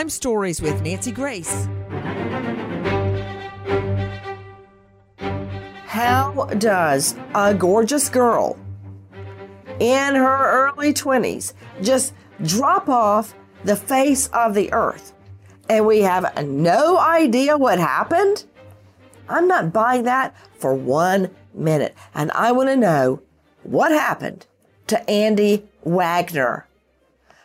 Crime Stories with Nancy Grace. How does a gorgeous girl in her early 20s just drop off the face of the earth and we have no idea what happened? I'm not buying that for one minute. And I want to know what happened to Andi Wagner.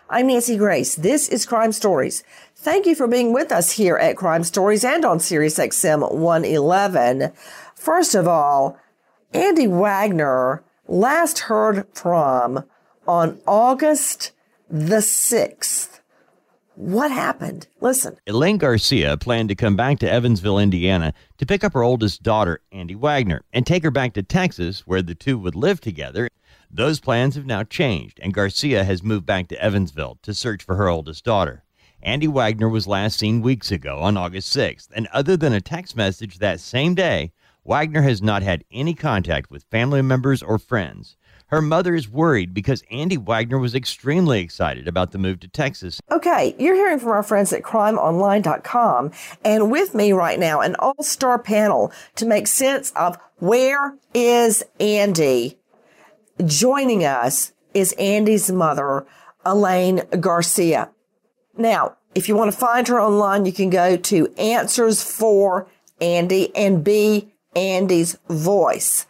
I'm Nancy Grace. This is Crime Stories. Thank you for being with us here at Crime Stories and on Sirius XM 111. First of all, Andi Wagner last heard from on August the 6th. What happened? Listen. Elane Garcia planned to come back to Evansville, Indiana to pick up her oldest daughter, Andi Wagner, and take her back to Texas where the two would live together. Those plans have now changed, and Garcia has moved back to Evansville to search for her oldest daughter. Andi Wagner was last seen weeks ago on August 6th, and other than a text message that same day, Wagner has not had any contact with family members or friends. Her mother is worried because Andi Wagner was extremely excited about the move to Texas. Okay, you're hearing from our friends at crimeonline.com and with me right now an all-star panel to make sense of where is Andi. Joining us is Andi's mother, Elane Garcia. Now, if you want to find her online, you can go to Answers for Andi and be Andi's voice.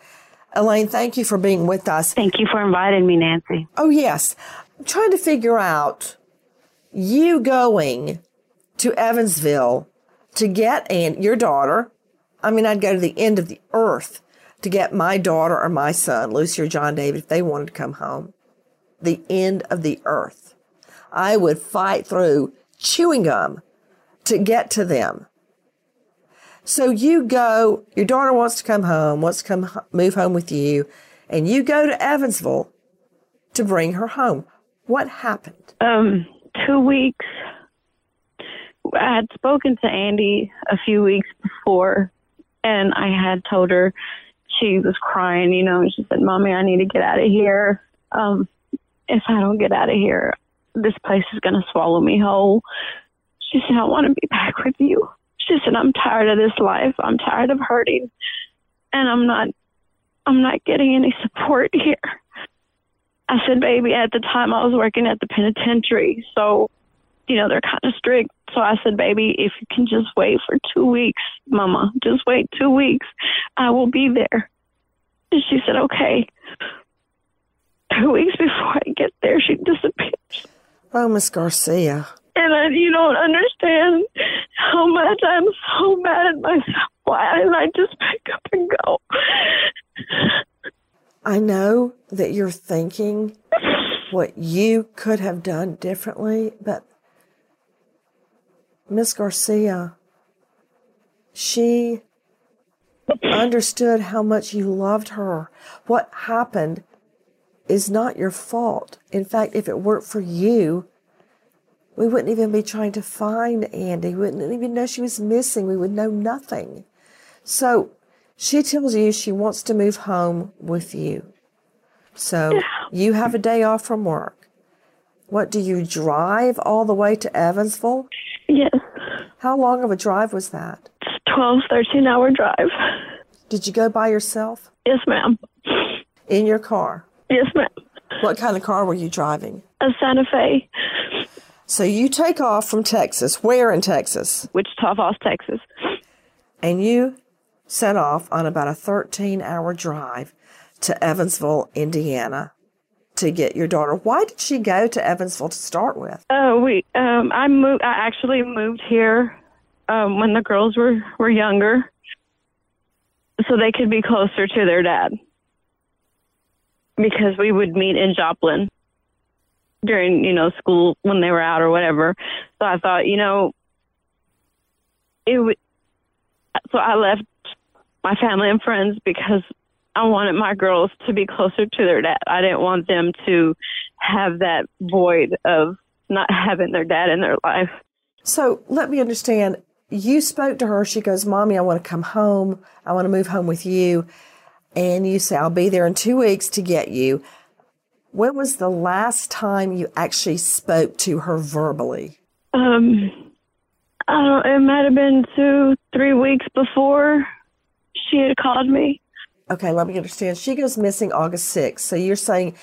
Elane, thank you for being with us. Thank you for inviting me, Nancy. Oh, yes. I'm trying to figure out you going to Evansville to get and your daughter. I mean, I'd go to the end of the earth to get my daughter or my son, Lucy or John David, if they wanted to come home. The end of the earth. I would fight through chewing gum to get to them. So you go, your daughter wants to come home, wants to come move home with you, and you go to Evansville to bring her home. What happened? Um, two weeks. I had spoken to Andi a few weeks before, and I had told her she was crying, you know, and she said, Mommy, I need to get out of here. Um, if I don't get out of here, this place is going to swallow me whole. She said, I want to be back with you. She said, I'm tired of this life. I'm tired of hurting. And I'm not I'm not getting any support here. I said, baby, at the time I was working at the penitentiary, so you know, they're kind of strict. So I said, baby, if you can just wait for two weeks, mama, just wait two weeks, I will be there. And she said, okay. Two weeks before I get there, she disappears. Oh, Miss Garcia and I, you don't understand how much I'm so mad at myself. Why didn't I just pick up and go? I know that you're thinking what you could have done differently, but Miss Garcia, she understood how much you loved her. What happened is not your fault. In fact, if it weren't for you, we wouldn't even be trying to find Andi. We wouldn't even know she was missing. We would know nothing. So she tells you she wants to move home with you. So you have a day off from work. What do you drive all the way to Evansville? Yes. How long of a drive was that? It's 12, 13 hour drive. Did you go by yourself? Yes, ma'am. In your car? Yes, ma'am. What kind of car were you driving? A Santa Fe. So you take off from Texas. Where in Texas? Wichita Falls, Texas. And you set off on about a 13 hour drive to Evansville, Indiana to get your daughter. Why did she go to Evansville to start with? Oh, we um I moved I actually moved here um when the girls were were younger so they could be closer to their dad. Because we would meet in Joplin during you know school when they were out or whatever. So I thought, you know, it would. So I left my family and friends because I wanted my girls to be closer to their dad. I didn't want them to have that void of not having their dad in their life. So let me understand. You spoke to her. She goes, Mommy, I want to come home. I want to move home with you. And you say, I'll be there in two weeks to get you. When was the last time you actually spoke to her verbally? Um, I don't. It might have been two, three weeks before she had called me. Okay, let me understand. She goes missing August 6th. So you're saying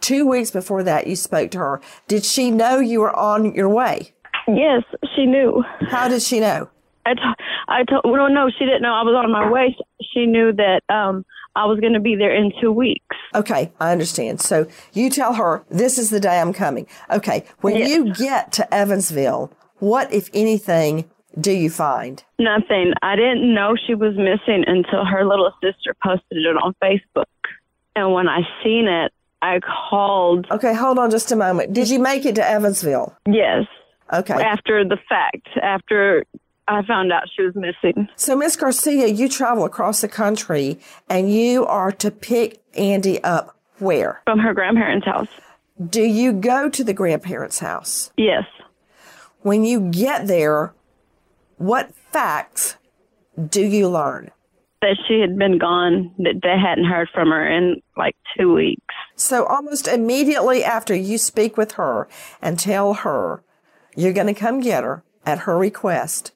two weeks before that you spoke to her. Did she know you were on your way? Yes, she knew. How did she know? I, t- I told. Well, no, she didn't know I was on my way. She knew that um, I was going to be there in two weeks. Okay, I understand. So you tell her this is the day I'm coming. Okay, when Yes. you get to Evansville, what, if anything, do you find? Nothing. I didn't know she was missing until her little sister posted it on Facebook. And when I seen it, I called. Okay, hold on just a moment. Did you make it to Evansville? Yes, Okay. after the fact, after I found out she was missing. So, Miss Garcia, you travel across the country and you are to pick Andi up where? From her grandparents' house. Do you go to the grandparents' house? Yes. When you get there, what facts do you learn? That she had been gone, that they hadn't heard from her in like two weeks. So, almost immediately after you speak with her and tell her you're going to come get her at her request,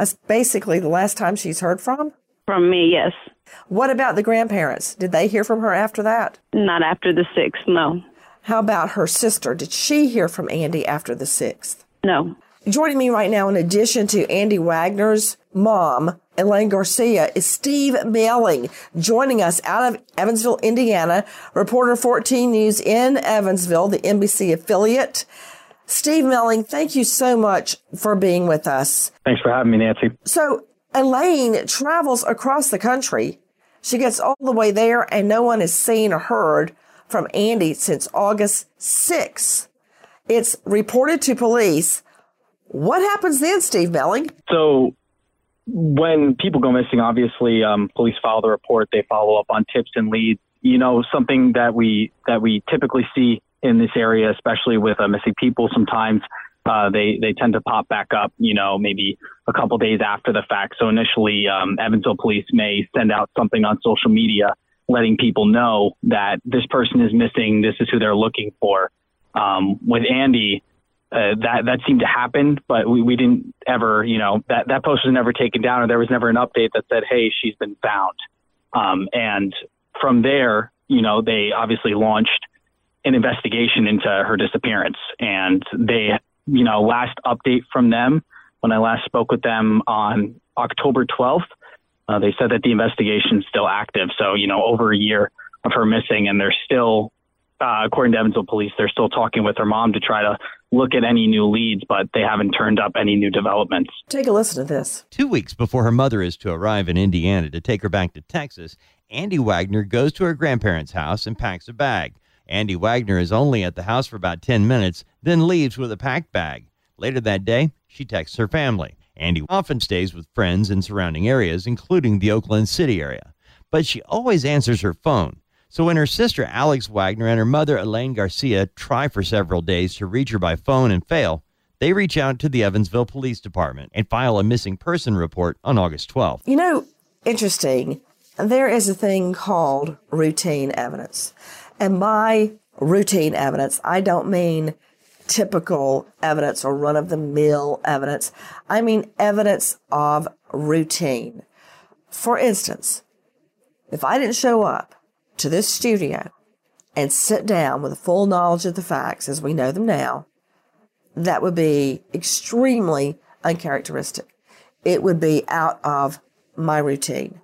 that's basically the last time she's heard from. From me, yes. What about the grandparents? Did they hear from her after that? Not after the sixth, no. How about her sister? Did she hear from Andi after the 6th? No. Joining me right now, in addition to Andi Wagner's mom, Elane Garcia, is Steve Melling, joining us out of Evansville, Indiana, reporter 14 News in Evansville, the NBC affiliate. Steve Melling, thank you so much for being with us. Thanks for having me, Nancy. So, Elane travels across the country. She gets all the way there, and no one has seen or heard from Andi since August 6th. It's reported to police. What happens then, Steve Melling? So, when people go missing, obviously, um, police file the report. They follow up on tips and leads. You know, something that we that we typically see in this area, especially with uh, missing people, sometimes uh, they they tend to pop back up. You know, maybe a couple days after the fact. So initially, um, Evansville police may send out something on social media, letting people know that this person is missing. This is who they're looking for. Um, with Andi, uh, that that seemed to happen, but we, we didn't ever, you know, that that post was never taken down, or there was never an update that said, "Hey, she's been found." Um, and from there, you know, they obviously launched an investigation into her disappearance, and they, you know, last update from them when I last spoke with them on October 12th, uh, they said that the investigation is still active. So, you know, over a year of her missing, and they're still uh, according to Evansville police, they're still talking with her mom to try to look at any new leads, but they haven't turned up any new developments. Take a listen to this. Two weeks before her mother is to arrive in Indiana to take her back to Texas, Andi Wagner goes to her grandparents' house and packs a bag. Andi Wagner is only at the house for about 10 minutes, then leaves with a packed bag. Later that day, she texts her family. Andi often stays with friends in surrounding areas, including the Oakland City area, but she always answers her phone. So when her sister Alix Wagner and her mother Elane Garcia try for several days to reach her by phone and fail, they reach out to the Evansville Police Department and file a missing person report on August 12th. You know, interesting. There is a thing called routine evidence. And by routine evidence, I don't mean typical evidence or run of the mill evidence. I mean evidence of routine. For instance, if I didn't show up to this studio and sit down with a full knowledge of the facts as we know them now, that would be extremely uncharacteristic. It would be out of my routine.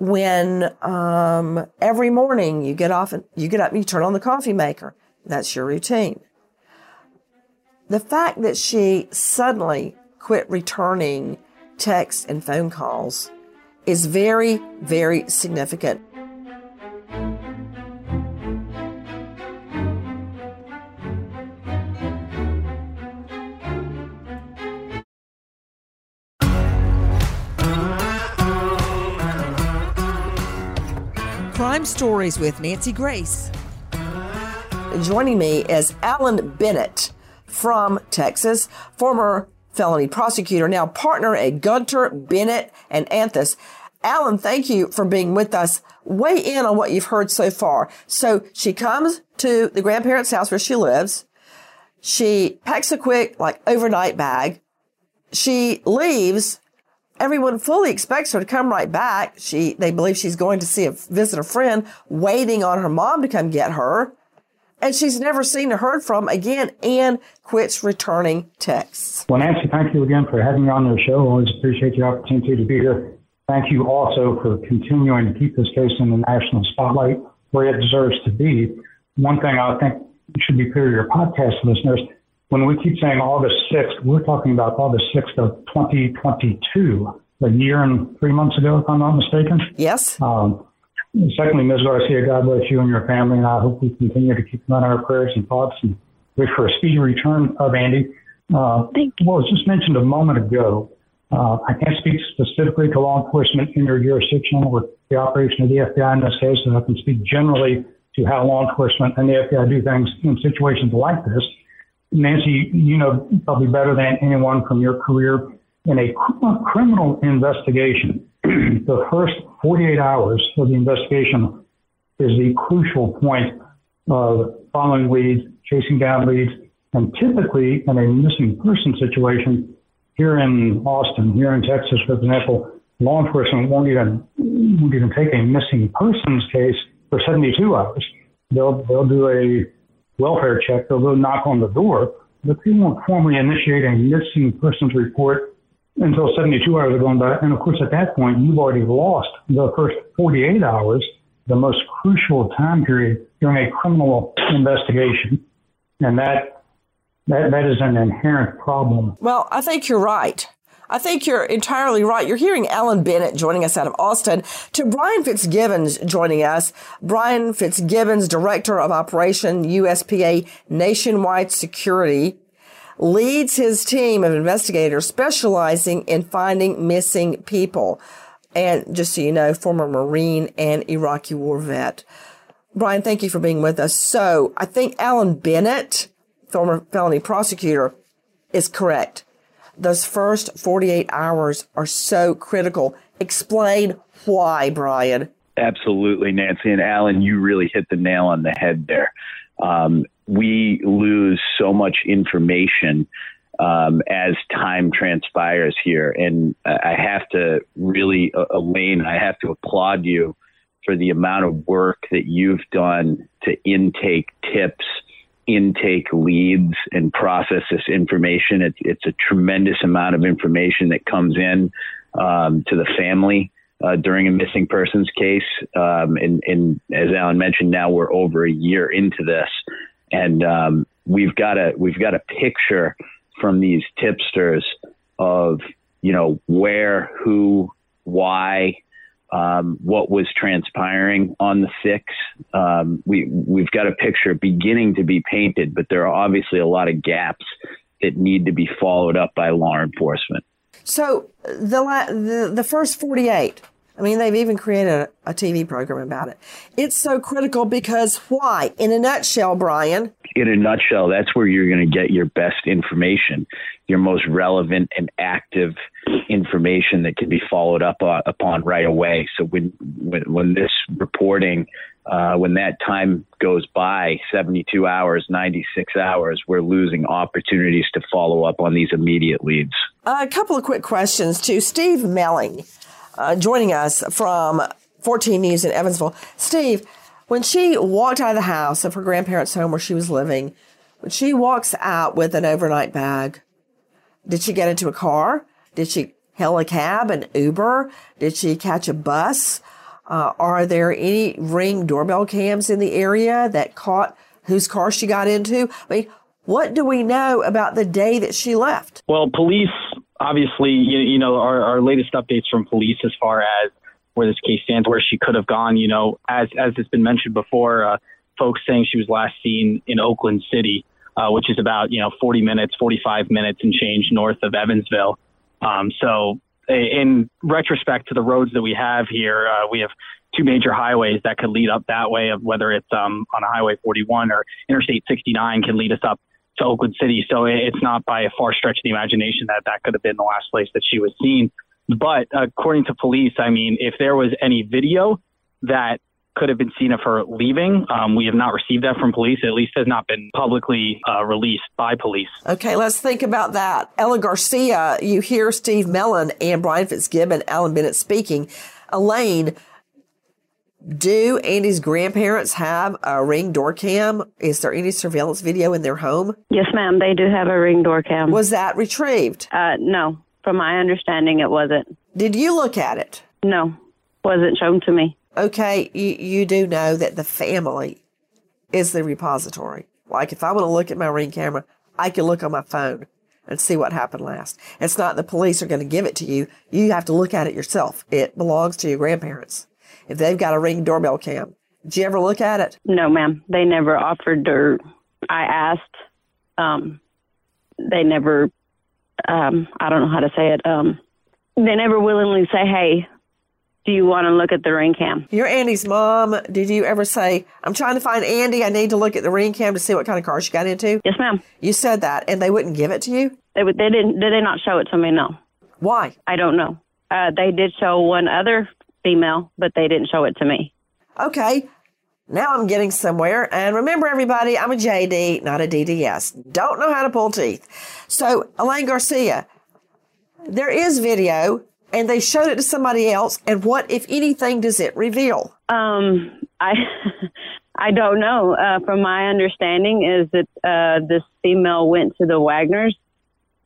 When um, every morning you get off and you get up and you turn on the coffee maker, that's your routine. The fact that she suddenly quit returning texts and phone calls is very, very significant. Crime Stories with Nancy Grace. Joining me is Alan Bennett from Texas, former felony prosecutor, now partner at Gunter, Bennett, and Anthis. Alan, thank you for being with us. Weigh in on what you've heard so far. So she comes to the grandparents' house where she lives. She packs a quick, like, overnight bag, she leaves. Everyone fully expects her to come right back. She, they believe she's going to see a visit a friend, waiting on her mom to come get her. And she's never seen or heard from again and quits returning texts. Well, Nancy, thank you again for having me on your show. Always appreciate the opportunity to be here. Thank you also for continuing to keep this case in the national spotlight where it deserves to be. One thing I think should be clear to your podcast listeners when we keep saying August 6th, we're talking about August 6th of 2022, a year and three months ago, if I'm not mistaken. Yes. Um, secondly, Ms. Garcia, God bless you and your family, and I hope we continue to keep them in our prayers and thoughts and wish for a speedy return of Andi. Uh, Thank you. Well, it was just mentioned a moment ago. Uh, I can't speak specifically to law enforcement in your jurisdiction or the operation of the FBI in this case, and I can speak generally to how law enforcement and the FBI do things in situations like this. Nancy, you know probably better than anyone from your career in a criminal investigation. the first 48 hours of the investigation is the crucial point of following leads, chasing down leads, and typically in a missing person situation here in Austin, here in Texas, for example, law enforcement won't even won't even take a missing persons case for 72 hours. They'll they'll do a welfare check. They'll go knock on the door, but they won't formally initiate a missing persons report until 72 hours have gone by. And of course, at that point, you've already lost the first 48 hours, the most crucial time period during a criminal investigation. And that, that, that is an inherent problem. Well, I think you're right. I think you're entirely right. You're hearing Alan Bennett joining us out of Austin to Brian Fitzgibbons joining us. Brian Fitzgibbons, Director of Operation USPA Nationwide Security, leads his team of investigators specializing in finding missing people. And just so you know, former Marine and Iraqi war vet. Brian, thank you for being with us. So I think Alan Bennett, former felony prosecutor, is correct those first 48 hours are so critical. Explain why, Brian. Absolutely, Nancy and Alan, you really hit the nail on the head there. Um, we lose so much information um, as time transpires here, and I have to really, uh, Elane, I have to applaud you for the amount of work that you've done to intake tips intake leads and process this information. It's, it's a tremendous amount of information that comes in um, to the family uh, during a missing persons case. Um, and, and, as Alan mentioned, now we're over a year into this, and um, we've got a we've got a picture from these tipsters of you know where, who, why, um, what was transpiring on the six. Um, we we've got a picture beginning to be painted, but there are obviously a lot of gaps that need to be followed up by law enforcement. So the the, the first forty eight. I mean, they've even created a, a TV program about it. It's so critical because why? In a nutshell, Brian. In a nutshell, that's where you're going to get your best information, your most relevant and active information that can be followed up uh, upon right away. So when when, when this reporting, uh, when that time goes by, 72 hours, 96 hours, we're losing opportunities to follow up on these immediate leads. Uh, a couple of quick questions to Steve Melling uh, joining us from 14 News in Evansville. Steve, when she walked out of the house of her grandparents' home where she was living, when she walks out with an overnight bag, did she get into a car? Did she hail a cab, an Uber? Did she catch a bus? Uh, are there any ring doorbell cams in the area that caught whose car she got into? I mean, what do we know about the day that she left? Well, police obviously, you, you know, our, our latest updates from police as far as where this case stands, where she could have gone, you know, as, as has been mentioned before, uh, folks saying she was last seen in Oakland City, uh, which is about, you know, 40 minutes, 45 minutes and change north of Evansville. Um, so in retrospect to the roads that we have here, uh, we have two major highways that could lead up that way of whether it's um, on a highway 41 or interstate 69 can lead us up to Oakland City. So it's not by a far stretch of the imagination that that could have been the last place that she was seen. But according to police, I mean, if there was any video that could have been seen of her leaving. Um, we have not received that from police. At least has not been publicly uh, released by police. Okay, let's think about that. Ella Garcia, you hear Steve Mellon and Brian Fitzgibbon, Alan Bennett speaking. Elane, do Andi's grandparents have a ring door cam? Is there any surveillance video in their home? Yes, ma'am. They do have a ring door cam. Was that retrieved? Uh, no. From my understanding, it wasn't. Did you look at it? No. Wasn't shown to me. Okay, you, you do know that the family is the repository. Like if I want to look at my ring camera, I can look on my phone and see what happened last. It's not the police are going to give it to you. You have to look at it yourself. It belongs to your grandparents if they've got a ring doorbell cam. Did you ever look at it? No, ma'am. They never offered or I asked. Um, they never, um, I don't know how to say it. Um, they never willingly say, hey, do you want to look at the ring cam? You're Andi's mom. Did you ever say, I'm trying to find Andi. I need to look at the ring cam to see what kind of car she got into? Yes, ma'am. You said that and they wouldn't give it to you? They, would- they didn't, did they not show it to me? No. Why? I don't know. Uh, they did show one other female, but they didn't show it to me. Okay. Now I'm getting somewhere. And remember, everybody, I'm a JD, not a DDS. Don't know how to pull teeth. So, Elane Garcia, there is video and they showed it to somebody else. And what, if anything, does it reveal? Um, I I don't know. Uh, from my understanding, is that uh, this female went to the Wagners,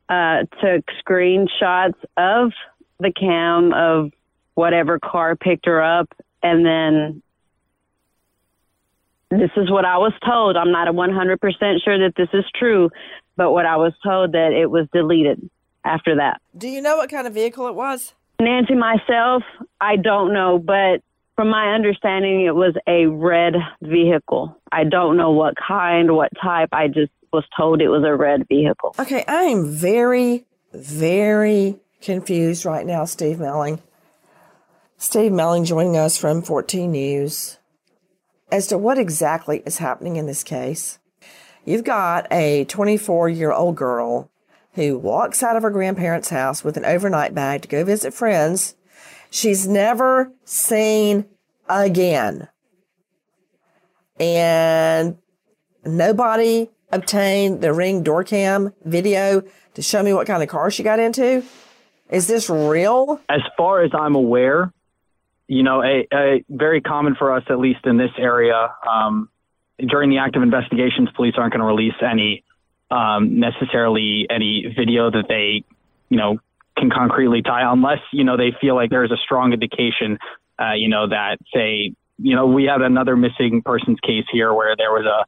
uh, took screenshots of the cam of whatever car picked her up, and then this is what I was told. I'm not a 100% sure that this is true, but what I was told that it was deleted after that. Do you know what kind of vehicle it was? Nancy, myself, I don't know, but from my understanding, it was a red vehicle. I don't know what kind, what type. I just was told it was a red vehicle. Okay, I am very, very confused right now, Steve Melling. Steve Melling joining us from 14 News as to what exactly is happening in this case. You've got a 24 year old girl who walks out of her grandparents' house with an overnight bag to go visit friends. She's never seen again. And nobody obtained the ring door cam video to show me what kind of car she got into. Is this real? As far as I'm aware, you know, a, a very common for us, at least in this area, um, during the active investigations, police aren't going to release any um, necessarily any video that they, you know, can concretely tie unless you know they feel like there's a strong indication, uh, you know, that say, you know, we had another missing persons case here where there was a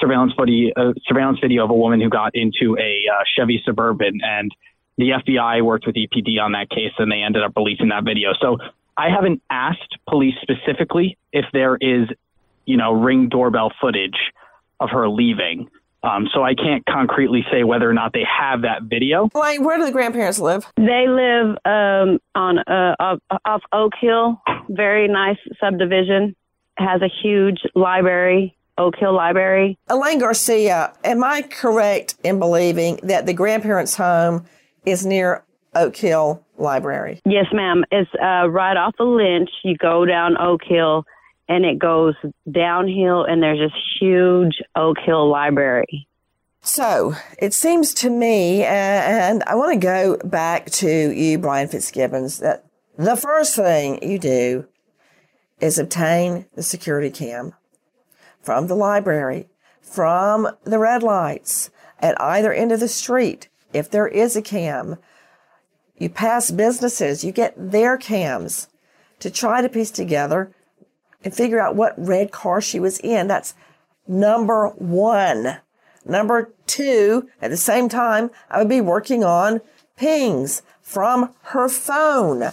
surveillance footy, a surveillance video of a woman who got into a uh, Chevy Suburban, and the FBI worked with EPD on that case, and they ended up releasing that video. So I haven't asked police specifically if there is, you know, ring doorbell footage of her leaving. Um, so I can't concretely say whether or not they have that video. Like, where do the grandparents live? They live um, on uh, off, off Oak Hill, very nice subdivision. Has a huge library, Oak Hill Library. Elane Garcia, am I correct in believing that the grandparents' home is near Oak Hill Library? Yes, ma'am. It's uh, right off of Lynch. You go down Oak Hill, and it goes downhill, and there's this huge Oak Hill Library. So it seems to me, and I want to go back to you, Brian Fitzgibbons, that the first thing you do is obtain the security cam from the library, from the red lights at either end of the street. If there is a cam, you pass businesses, you get their cams to try to piece together and figure out what red car she was in. That's number one. Number two, at the same time, I would be working on pings from her phone.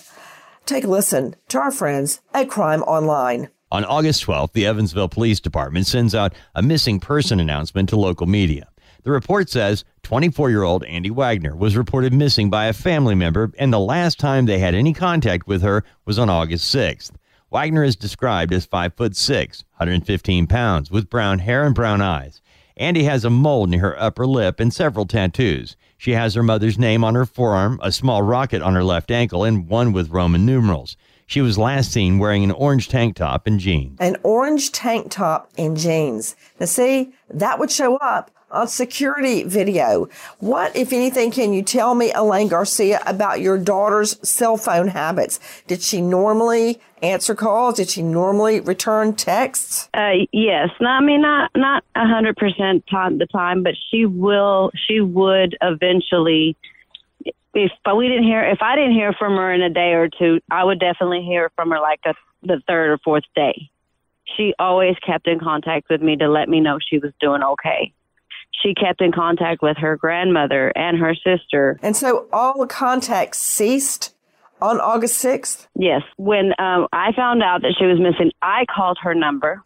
Take a listen to our friends at Crime Online. On August 12th, the Evansville Police Department sends out a missing person announcement to local media. The report says 24 year old Andi Wagner was reported missing by a family member, and the last time they had any contact with her was on August 6th. Wagner is described as 5 foot 6, 115 pounds, with brown hair and brown eyes. Andi has a mole near her upper lip and several tattoos. She has her mother's name on her forearm, a small rocket on her left ankle, and one with Roman numerals. She was last seen wearing an orange tank top and jeans. An orange tank top and jeans. Now, see, that would show up on security video. What, if anything, can you tell me, Elane Garcia, about your daughter's cell phone habits? Did she normally answer calls? Did she normally return texts? Uh, yes, no, I mean not not a hundred percent time the time, but she will. She would eventually. If we didn't hear, if I didn't hear from her in a day or two, I would definitely hear from her like a, the third or fourth day. She always kept in contact with me to let me know she was doing okay she kept in contact with her grandmother and her sister. And so all the contact ceased on August 6th? Yes. When um, I found out that she was missing, I called her number.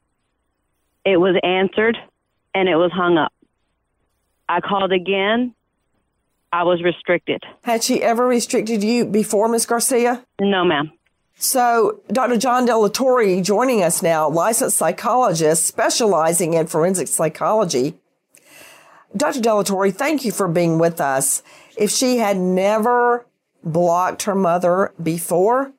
It was answered and it was hung up. I called again. I was restricted. Had she ever restricted you before, Miss Garcia? No, ma'am. So, Dr. John Delatorre joining us now, licensed psychologist specializing in forensic psychology. Dr. Delatorre, thank you for being with us. If she had never blocked her mother before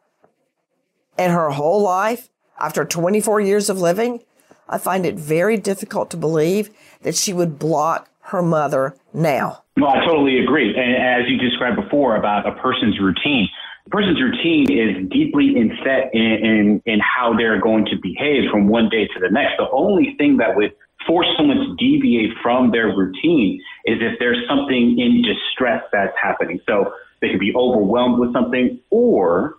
in her whole life, after 24 years of living, I find it very difficult to believe that she would block her mother now. Well, I totally agree. And as you described before about a person's routine, a person's routine is deeply inset in, in, in how they're going to behave from one day to the next. The only thing that would force someone to deviate from their routine is if there's something in distress that's happening. So they could be overwhelmed with something or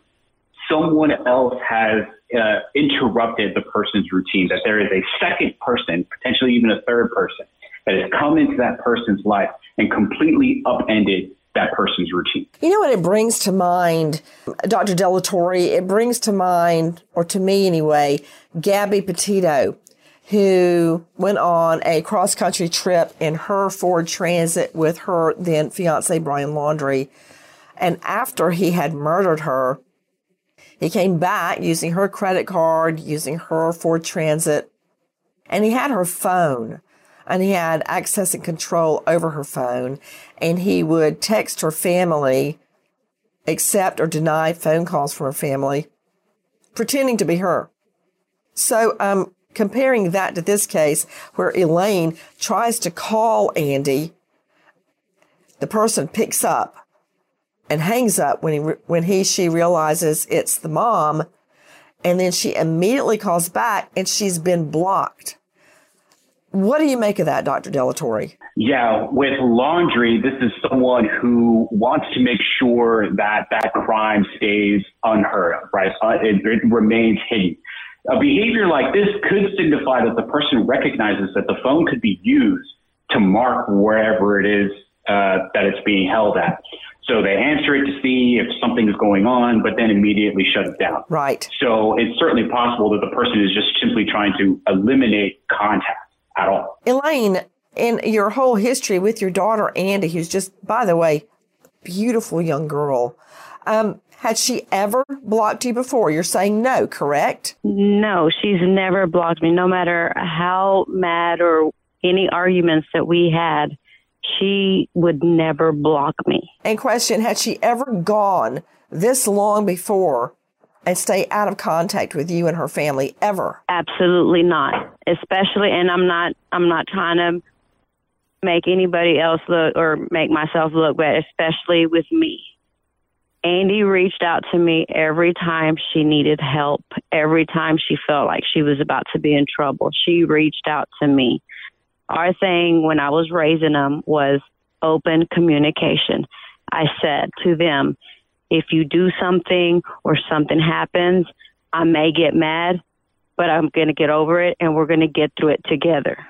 someone else has uh, interrupted the person's routine, that there is a second person, potentially even a third person, that has come into that person's life and completely upended that person's routine. You know what it brings to mind, Dr. Delatorre? It brings to mind, or to me anyway, Gabby Petito who went on a cross country trip in her Ford Transit with her then fiance, Brian Laundrie. And after he had murdered her, he came back using her credit card, using her Ford Transit, and he had her phone and he had access and control over her phone. And he would text her family, accept or deny phone calls from her family, pretending to be her. So, um, comparing that to this case where Elane tries to call Andi, the person picks up and hangs up when he, when he, she realizes it's the mom. And then she immediately calls back and she's been blocked. What do you make of that, Dr. Delatorre? Yeah, with Laundrie, this is someone who wants to make sure that that crime stays unheard of, right? Uh, it, it remains hidden. A behavior like this could signify that the person recognizes that the phone could be used to mark wherever it is uh, that it's being held at. So they answer it to see if something is going on, but then immediately shut it down. Right. So it's certainly possible that the person is just simply trying to eliminate contact at all. Elane, in your whole history with your daughter Andi, who's just, by the way, beautiful young girl, um, had she ever blocked you before? You're saying no, correct? No, she's never blocked me, no matter how mad or any arguments that we had. She would never block me. And question, had she ever gone this long before and stay out of contact with you and her family ever? Absolutely not. Especially and I'm not I'm not trying to make anybody else look or make myself look bad, especially with me. Andi reached out to me every time she needed help, every time she felt like she was about to be in trouble. She reached out to me. Our thing when I was raising them was open communication. I said to them, if you do something or something happens, I may get mad, but I'm going to get over it and we're going to get through it together.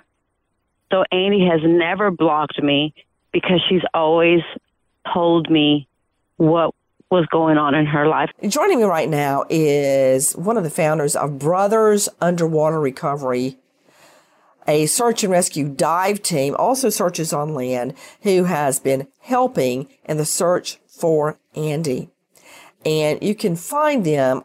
So Andi has never blocked me because she's always told me what was going on in her life. Joining me right now is one of the founders of Brothers Underwater Recovery, a search and rescue dive team, also searches on land, who has been helping in the search for Andi. And you can find them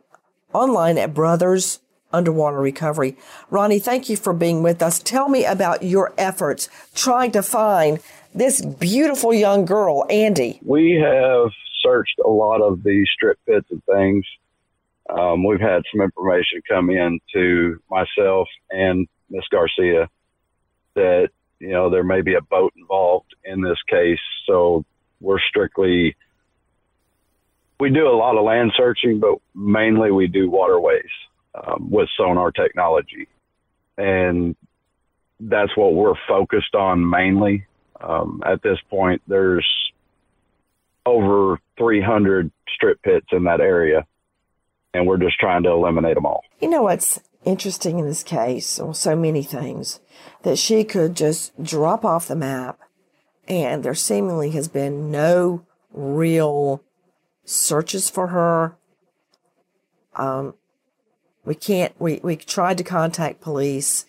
online at Brothers Underwater Recovery. Ronnie, thank you for being with us. Tell me about your efforts trying to find this beautiful young girl, Andi. We have searched a lot of the strip pits and things um, we've had some information come in to myself and Miss Garcia that you know there may be a boat involved in this case. So we're strictly we do a lot of land searching, but mainly we do waterways um, with sonar technology, and that's what we're focused on mainly. Um, at this point, there's over 300 strip pits in that area, and we're just trying to eliminate them all. You know what's interesting in this case, or so many things, that she could just drop off the map, and there seemingly has been no real searches for her. Um, we can't, we, we tried to contact police.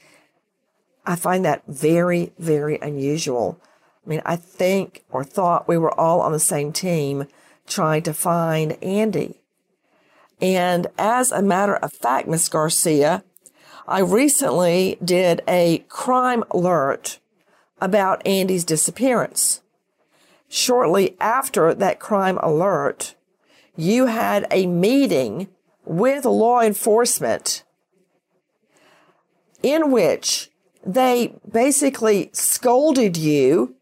I find that very, very unusual. I mean, I think or thought we were all on the same team trying to find Andi. And as a matter of fact, Miss Garcia, I recently did a crime alert about Andi's disappearance. Shortly after that crime alert, you had a meeting with law enforcement in which they basically scolded you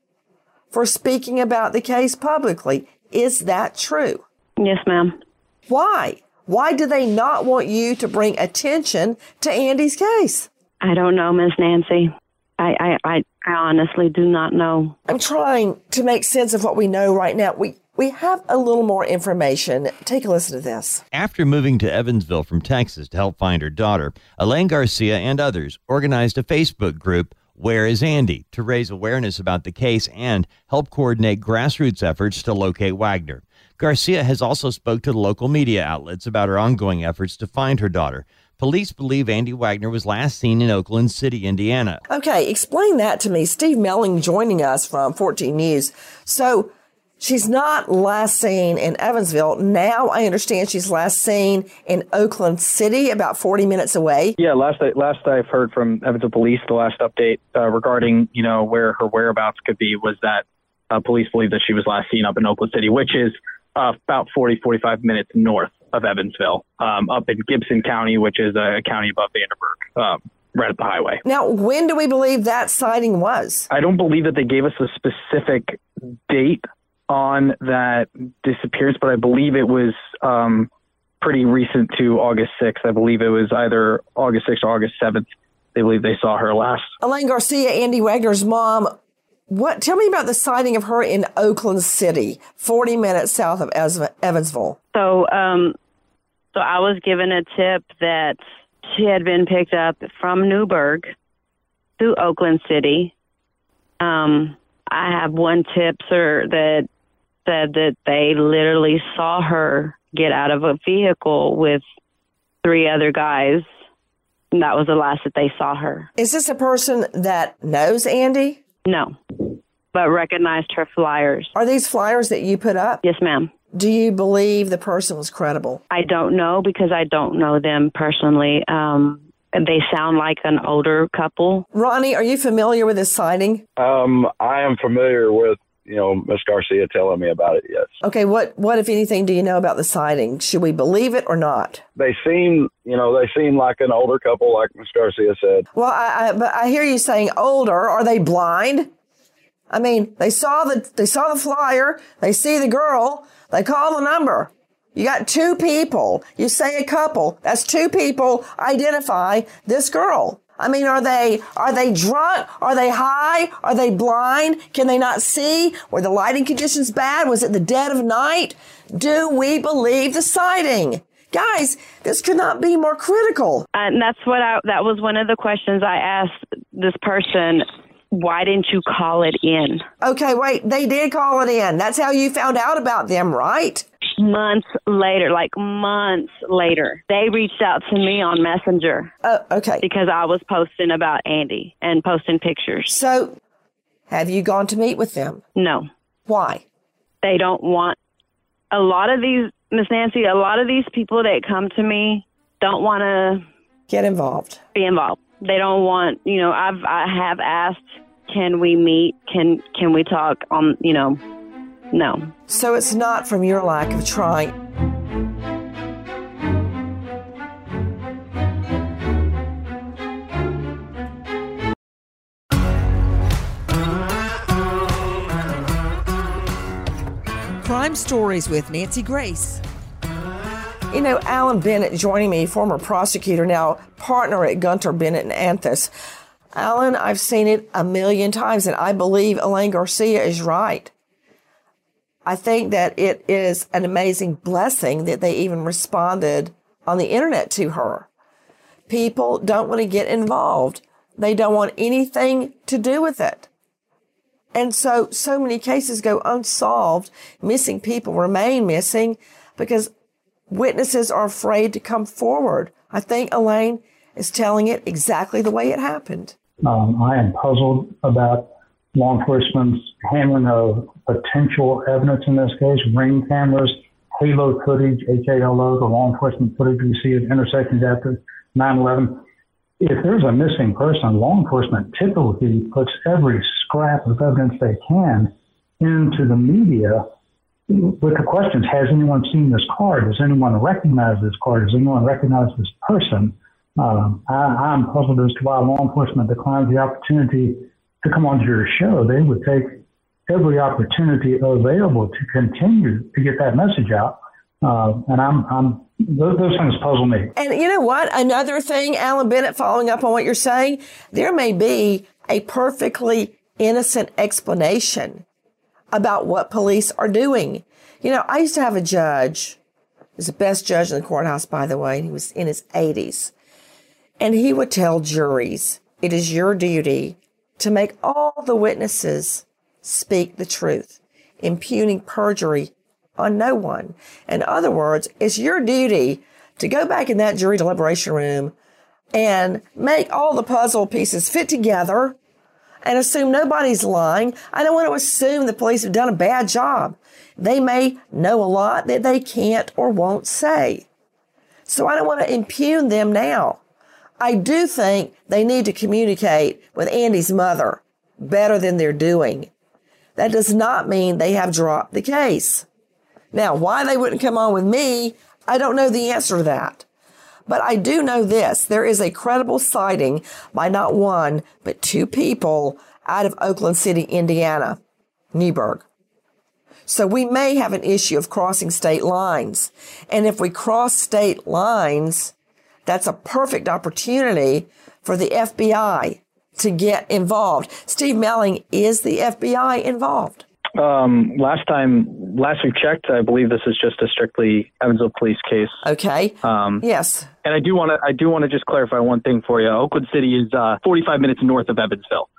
for speaking about the case publicly. Is that true? Yes, ma'am. Why? Why do they not want you to bring attention to Andi's case? I don't know, Miss Nancy. I, I, I, honestly do not know. I'm trying to make sense of what we know right now. We we have a little more information. Take a listen to this. After moving to Evansville from Texas to help find her daughter, Elane Garcia and others organized a Facebook group, Where is Andi, to raise awareness about the case and help coordinate grassroots efforts to locate Wagner. Garcia has also spoke to the local media outlets about her ongoing efforts to find her daughter. Police believe Andi Wagner was last seen in Oakland City, Indiana. Okay, explain that to me. Steve Melling joining us from 14 News. So, She's not last seen in Evansville. Now I understand she's last seen in Oakland City, about 40 minutes away. Yeah, last I, last I've heard from Evansville Police, the last update uh, regarding you know where her whereabouts could be was that uh, police believe that she was last seen up in Oakland City, which is uh, about 40 45 minutes north of Evansville, um, up in Gibson County, which is a county above Vanderburgh. Um, right at the highway. Now, when do we believe that sighting was? I don't believe that they gave us a specific date on that disappearance, but I believe it was um, pretty recent to August 6th. I believe it was either August 6th or August 7th. They believe they saw her last. Elane Garcia, Andi Wagner's mom. What? Tell me about the sighting of her in Oakland City, 40 minutes south of Evansville. So, um, so I was given a tip that she had been picked up from Newburgh to Oakland City. Um, I have one tip, sir, that said that they literally saw her get out of a vehicle with three other guys. And that was the last that they saw her. Is this a person that knows Andi? No, but recognized her flyers. Are these flyers that you put up? Yes, ma'am. Do you believe the person was credible? I don't know because I don't know them personally. Um, they sound like an older couple. Ronnie, are you familiar with this sighting? Um, I am familiar with you know, Miss Garcia telling me about it, yes. Okay, what what if anything do you know about the sighting? Should we believe it or not? They seem, you know, they seem like an older couple, like Miss Garcia said. Well, I, I but I hear you saying older. Are they blind? I mean, they saw the they saw the flyer, they see the girl, they call the number. You got two people. You say a couple. That's two people identify this girl. I mean, are they, are they drunk? Are they high? Are they blind? Can they not see? Were the lighting conditions bad? Was it the dead of night? Do we believe the sighting? Guys, this could not be more critical. Uh, and that's what I, that was one of the questions I asked this person. Why didn't you call it in? Okay, wait, they did call it in. That's how you found out about them, right? Months later, like months later, they reached out to me on Messenger. Oh, okay. Because I was posting about Andi and posting pictures. So, have you gone to meet with them? No. Why? They don't want a lot of these, Miss Nancy, a lot of these people that come to me don't want to get involved. Be involved. They don't want, you know, I've I have asked, can we meet? Can can we talk on, you know, no. So it's not from your lack of trying. Crime Stories with Nancy Grace. You know, Alan Bennett joining me, former prosecutor, now partner at Gunter Bennett and Anthis. Alan, I've seen it a million times, and I believe Elane Garcia is right. I think that it is an amazing blessing that they even responded on the internet to her. People don't want to get involved. They don't want anything to do with it. And so, so many cases go unsolved. Missing people remain missing because witnesses are afraid to come forward. I think Elane is telling it exactly the way it happened. Um, I am puzzled about law enforcement's handling of potential evidence in this case, ring cameras, halo footage, HALO, the law enforcement footage we see at intersections after 9-11. If there's a missing person, law enforcement typically puts every scrap of evidence they can into the media with the questions, has anyone seen this car? Does anyone recognize this car? Does anyone recognize this person? Um, I, am puzzled as to why law enforcement declines the opportunity to come onto your show. They would take every opportunity available to continue to get that message out. Uh, and I'm, I'm those, those things puzzle me. And you know what? Another thing, Alan Bennett, following up on what you're saying, there may be a perfectly innocent explanation about what police are doing. You know, I used to have a judge, he was the best judge in the courthouse, by the way, he was in his 80s. And he would tell juries, it is your duty to make all the witnesses speak the truth, impugning perjury on no one. In other words, it's your duty to go back in that jury deliberation room and make all the puzzle pieces fit together and assume nobody's lying. I don't want to assume the police have done a bad job. They may know a lot that they can't or won't say. So I don't want to impugn them now. I do think they need to communicate with Andi's mother better than they're doing. That does not mean they have dropped the case. Now, why they wouldn't come on with me, I don't know the answer to that. But I do know this there is a credible sighting by not one, but two people out of Oakland City, Indiana, Newburgh. So we may have an issue of crossing state lines. And if we cross state lines, that's a perfect opportunity for the FBI to get involved. Steve Melling, is the FBI involved? Um, last time, last we checked, I believe this is just a strictly Evansville police case. Okay. Um, yes. And I do want to, I do want to just clarify one thing for you. Oakland City is uh, 45 minutes north of Evansville.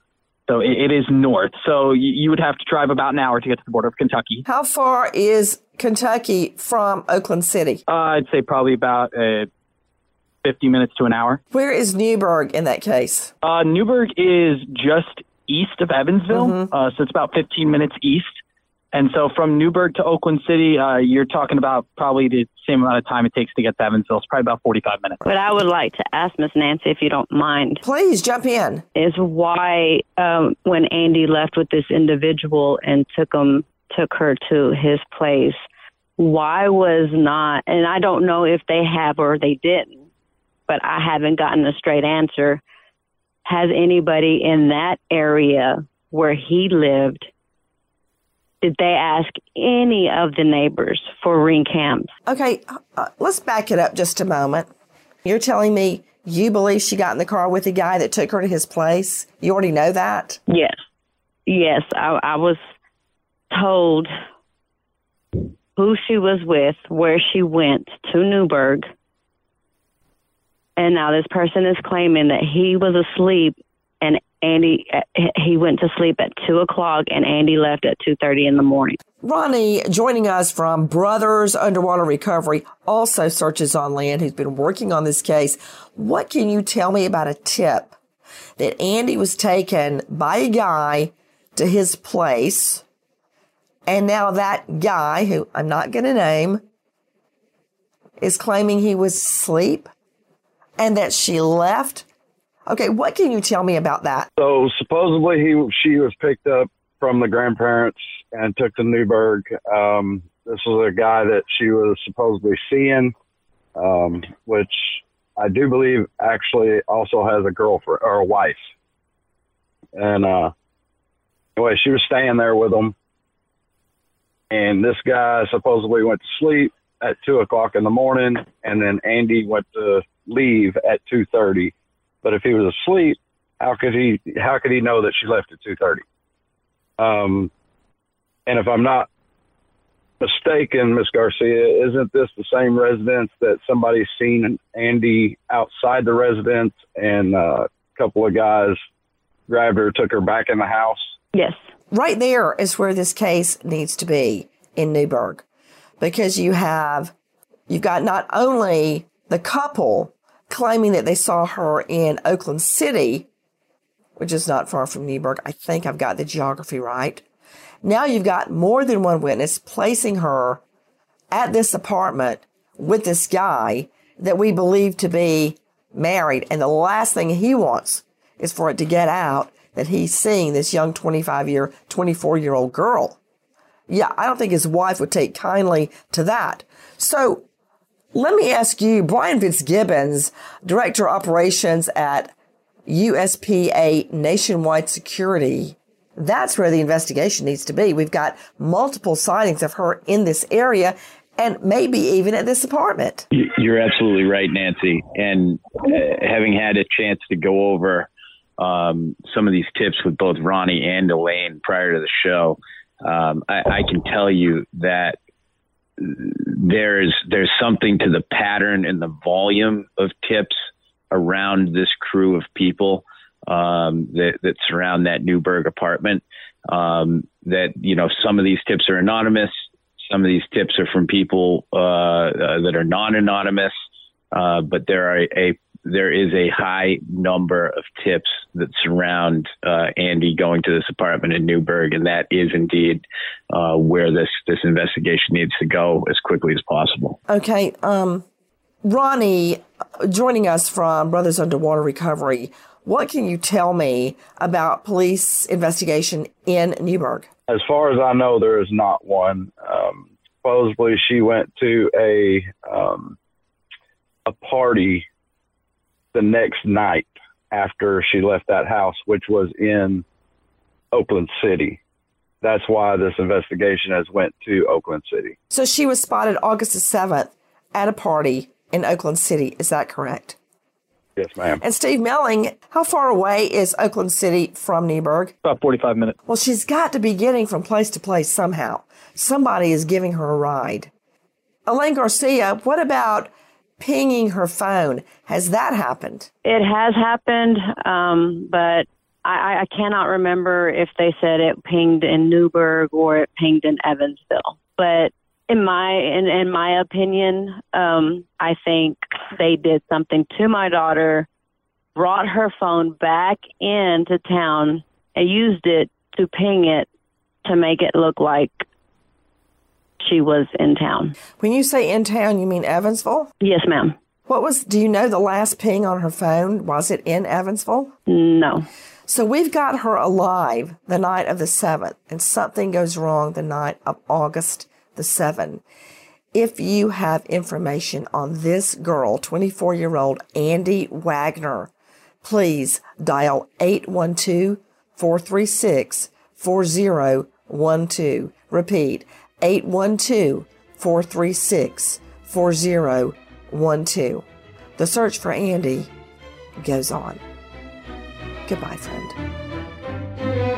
So it, it is north. So you, you would have to drive about an hour to get to the border of Kentucky. How far is Kentucky from Oakland City? Uh, I'd say probably about uh, 50 minutes to an hour. Where is Newburgh in that case? Uh, Newburgh is just east of Evansville, mm-hmm. uh, so it's about 15 minutes east. And so from Newburgh to Oakland City, uh, you're talking about probably the same amount of time it takes to get to Evansville. It's probably about 45 minutes. But I would like to ask Miss Nancy, if you don't mind. Please jump in. Is why um, when Andi left with this individual and took him, took her to his place, why was not, and I don't know if they have or they didn't, but I haven't gotten a straight answer. Has anybody in that area where he lived, did they ask any of the neighbors for ring cams? Okay, uh, let's back it up just a moment. You're telling me you believe she got in the car with the guy that took her to his place? You already know that? Yes. Yes, I, I was told who she was with, where she went to Newburgh, and now this person is claiming that he was asleep and Andi uh, he went to sleep at two o'clock and Andi left at two thirty in the morning. Ronnie joining us from Brothers Underwater Recovery also searches on land who's been working on this case. What can you tell me about a tip that Andi was taken by a guy to his place and now that guy who I'm not going to name is claiming he was asleep? And that she left. Okay, what can you tell me about that? So supposedly he she was picked up from the grandparents and took to Newburgh. Um, this was a guy that she was supposedly seeing, um, which I do believe actually also has a girlfriend or a wife. And uh, anyway, she was staying there with him. And this guy supposedly went to sleep at two o'clock in the morning, and then Andi went to leave at two thirty. But if he was asleep, how could he? How could he know that she left at two thirty? Um, and if I'm not mistaken, Miss Garcia, isn't this the same residence that somebody's seen Andi outside the residence and uh, a couple of guys grabbed her, took her back in the house? Yes. Right there is where this case needs to be in Newburgh because you have you've got not only the couple claiming that they saw her in Oakland City, which is not far from Newburgh. I think I've got the geography right. Now you've got more than one witness placing her at this apartment with this guy that we believe to be married. And the last thing he wants is for it to get out that he's seeing this young 25 year, 24 year old girl. Yeah, I don't think his wife would take kindly to that. So let me ask you, Brian Fitzgibbons, Director of Operations at USPA Nationwide Security. That's where the investigation needs to be. We've got multiple sightings of her in this area and maybe even at this apartment. You're absolutely right, Nancy. And uh, having had a chance to go over um, some of these tips with both Ronnie and Elane prior to the show, um, I, I can tell you that there's there's something to the pattern and the volume of tips around this crew of people um, that, that surround that Newburgh apartment. Um, that you know, some of these tips are anonymous. Some of these tips are from people uh, uh, that are non-anonymous. Uh, but there are a, a there is a high number of tips that surround uh, Andi going to this apartment in Newburgh, and that is indeed uh, where this this investigation needs to go as quickly as possible. Okay, um, Ronnie, joining us from Brothers Underwater Recovery, what can you tell me about police investigation in Newburgh? As far as I know, there is not one. Um, supposedly, she went to a um, a party the next night after she left that house, which was in Oakland City. That's why this investigation has went to Oakland City. So she was spotted August the 7th at a party in Oakland City. Is that correct? Yes, ma'am. And Steve Melling, how far away is Oakland City from Newburgh? About 45 minutes. Well, she's got to be getting from place to place somehow. Somebody is giving her a ride. Elane Garcia, what about pinging her phone? Has that happened? It has happened, um, but I, I cannot remember if they said it pinged in Newburgh or it pinged in Evansville. But in my in, in my opinion, um, I think they did something to my daughter, brought her phone back into town and used it to ping it to make it look like she was in town. When you say in town, you mean Evansville? Yes, ma'am. What was, do you know the last ping on her phone? Was it in Evansville? No. So we've got her alive the night of the 7th, and something goes wrong the night of August the 7th. If you have information on this girl, 24 year old Andi Wagner, please dial 812 436 4012. Repeat 812 436 4012. The search for Andi goes on. Goodbye, friend.